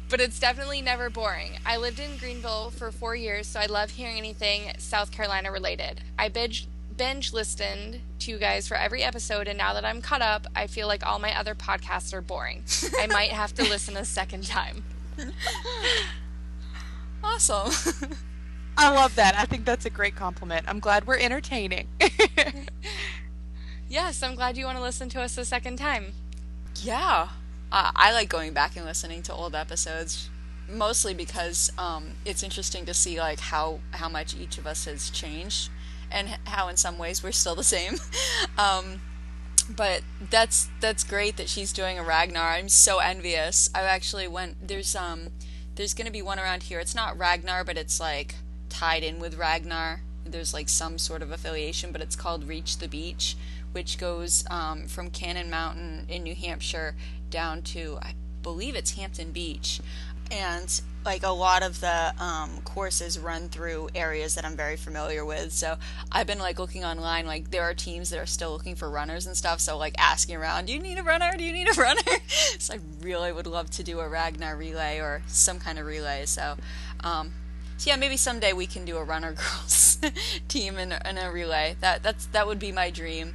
But it's definitely never boring. I lived in Greenville for four years, so I love hearing anything South Carolina related. I binge, binge listened to you guys for every episode, and now that I'm caught up, I feel like all my other podcasts are boring. I [laughs] might have to listen a second time. [laughs] Awesome. I love that. I think that's a great compliment. I'm glad we're entertaining. [laughs] Yes, I'm glad you want to listen to us a second time. yeah. Uh, I like going back and listening to old episodes, mostly because um, it's interesting to see like how how much each of us has changed, and how in some ways we're still the same. [laughs] um, but that's that's great that she's doing a Ragnar. I'm so envious. I actually went. There's um, there's gonna be one around here. It's not Ragnar, but it's like tied in with Ragnar. There's like some sort of affiliation, but it's called Reach the Beach, which goes um, from Cannon Mountain in New Hampshire down to I believe it's Hampton Beach, and like a lot of the um, courses run through areas that I'm very familiar with. So I've been like looking online, like there are teams that are still looking for runners and stuff. So like asking around, do you need a runner? Do you need a runner? [laughs] so I really would love to do a Ragnar relay or some kind of relay. So, um, so yeah, maybe someday we can do a runner [laughs] girls [laughs] team in, in a relay. That that's that would be my dream.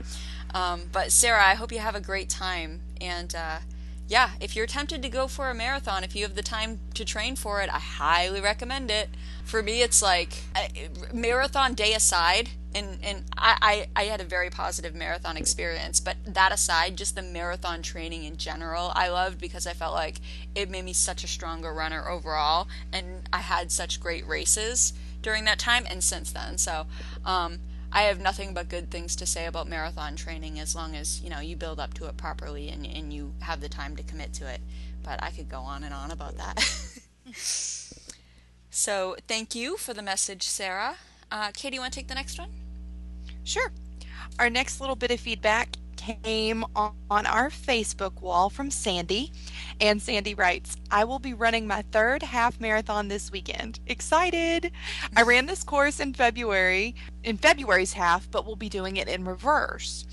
Um, but Sarah, I hope you have a great time and. Uh, yeah, if you're tempted to go for a marathon, if you have the time to train for it, I highly recommend it. For me, it's like uh, marathon day aside, and and I, I I had a very positive marathon experience. But that aside, just the marathon training in general, I loved because I felt like it made me such a stronger runner overall, and I had such great races during that time and since then. So. Um, I have nothing but good things to say about marathon training as long as, you know, you build up to it properly and, and you have the time to commit to it. But I could go on and on about that. [laughs] so thank you for the message, Sarah. Uh, Katie, you want to take the next one? Sure. Our next little bit of feedback came on, on our Facebook wall from Sandy. And Sandy writes, I will be running my third half marathon this weekend. Excited! I [laughs] ran this course in February, in February's half, but we'll be doing it in reverse.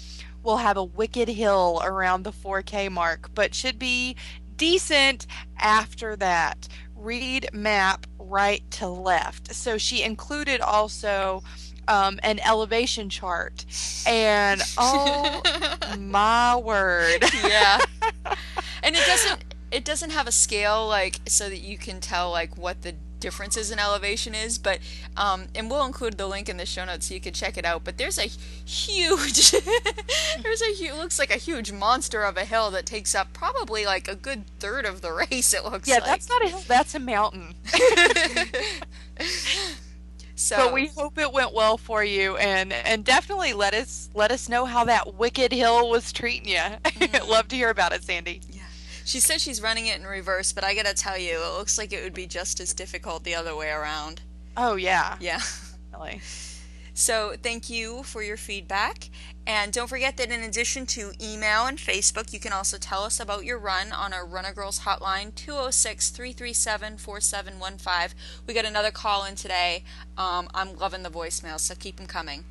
We'll have a wicked hill around the 4K mark, but should be decent after that. Read map right to left. So she included also um, an elevation chart. And oh [laughs] my word. yeah. [laughs] And it doesn't it doesn't have a scale like so that you can tell like what the differences in elevation is, but um, and we'll include the link in the show notes so you can check it out. But there's a huge, [laughs] there's a huge, looks like a huge monster of a hill that takes up probably like a good third of the [laughs] race. It looks Yeah, like. that's not a hill, that's a mountain. [laughs] so But we hope it went well for you and and definitely let us let us know how that wicked hill was treating you. Love to hear about it, Sandy. She says she's running it in reverse, but I gotta tell you, it looks like it would be just as difficult the other way around. Oh yeah. Yeah. Definitely. So thank you for your feedback. And don't forget that in addition to email and Facebook, you can also tell us about your run on our Runner Girls hotline, 206 337 4715. We got another call in today. Um, I'm loving the voicemails, so keep them coming.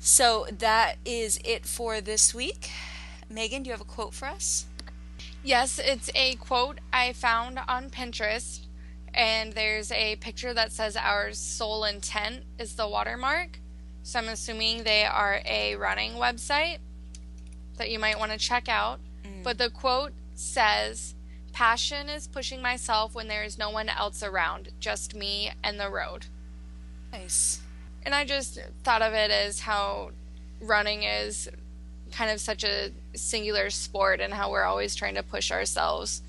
So that is it for this week. Meagan, do you have a quote for us? Yes, it's a quote I found on Pinterest, and there's a picture that says our sole intent is the watermark. So I'm assuming they are a running website that you might want to check out. Mm. But the quote says, Passion is pushing myself when there is no one else around, just me and the road. Nice. And I just thought of it as how running is kind of such a singular sport and how we're always trying to push ourselves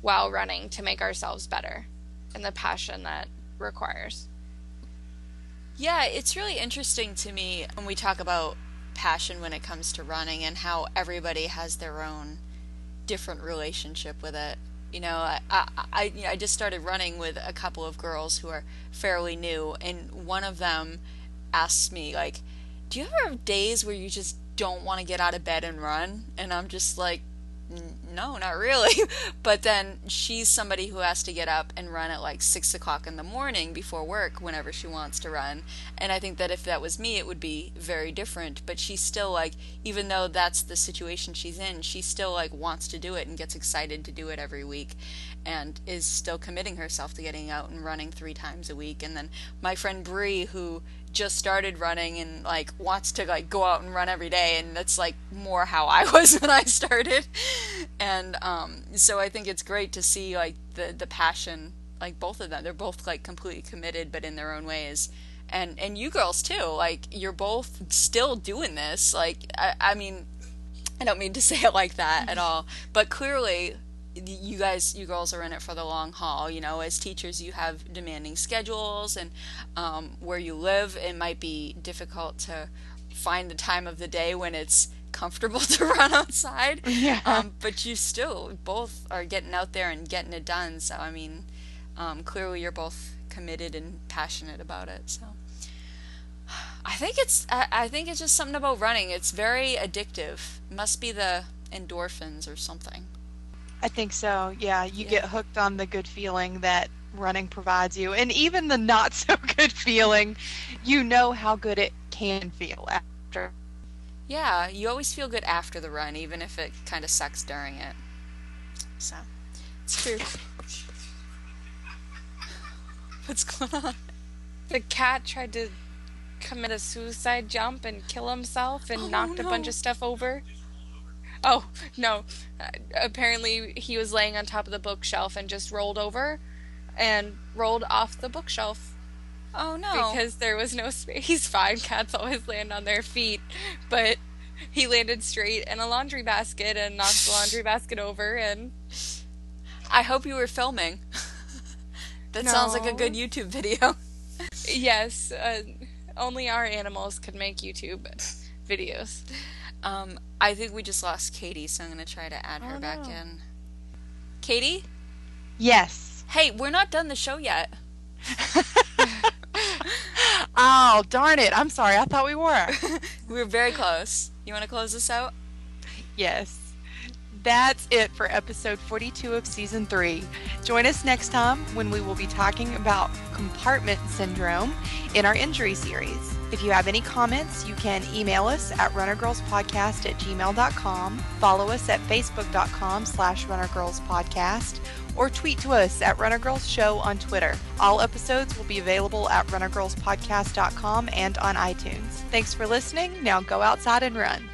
while running to make ourselves better and the passion that requires. Yeah, it's really interesting to me when we talk about passion when it comes to running and how everybody has their own different relationship with it. You know, I I, I, just started running with a couple of girls who are fairly new, and one of them asked me like, "Do you ever have days where you just don't want to get out of bed and run?" And I'm just like, no, not really. [laughs] but then she's somebody who has to get up and run at like six o'clock in the morning before work whenever she wants to run. And I think that if that was me, it would be very different. But she's still like, even though that's the situation she's in, she still like wants to do it and gets excited to do it every week and is still committing herself to getting out and running three times a week. And then my friend Bree, who just started running and like wants to like go out and run every day and that's like more how I [laughs] was when I started. And um so I think it's great to see like the the passion like both of them. They're both like completely committed but in their own ways. And and you girls too. Like you're both still doing this. Like I, I mean I don't mean to [laughs] say it like that at all. But clearly you guys you girls are in it for the long haul you know? As teachers you have demanding schedules and um, where you live it might be difficult to find the time of the day when it's comfortable [laughs] to run outside. Yeah. um, but you still both are getting out there and getting it done so i mean um, clearly you're both committed and passionate about it so. I think it's I, I think it's just something about running. It's very addictive. Must be the endorphins or something I think so. Yeah, you Yeah. get hooked on the good feeling that running provides you, and even the not [laughs] so good feeling. You know how good it can feel after. Yeah, you always feel good after the run, even if it kind of sucks during it. So, it's true. [laughs] What's going on? The cat tried to commit a suicide jump and kill himself and Oh, knocked a bunch of stuff over. Oh, no. Uh, apparently, he was laying on top of the bookshelf and just rolled over and rolled off the bookshelf Oh no. because there was no space. [laughs] He's fine. Cats always land on their feet, but he landed straight in a laundry basket and knocked the laundry basket over and I hope you were filming. [laughs] that sounds like a good YouTube video. [laughs] yes, uh, only our animals could make YouTube videos. Um, I think we just lost Katie, so I'm gonna try to add her Oh, back no. in. Katie? Yes. Hey, we're not done the show yet. [laughs] Oh, darn it. I'm sorry. I thought we were. we [laughs] were very close. You want to close this out? yes. That's it for episode 42 of season 3. Join us next time when we will be talking about compartment syndrome in our injury series. If you have any comments, you can email us at runnergirlspodcast at gmail.com, follow us at facebook.com slash runnergirlspodcast, or tweet to us at Runnergirls Show on Twitter. All episodes will be available at runnergirlspodcast.com and on iTunes. Thanks for listening. Now go outside and run.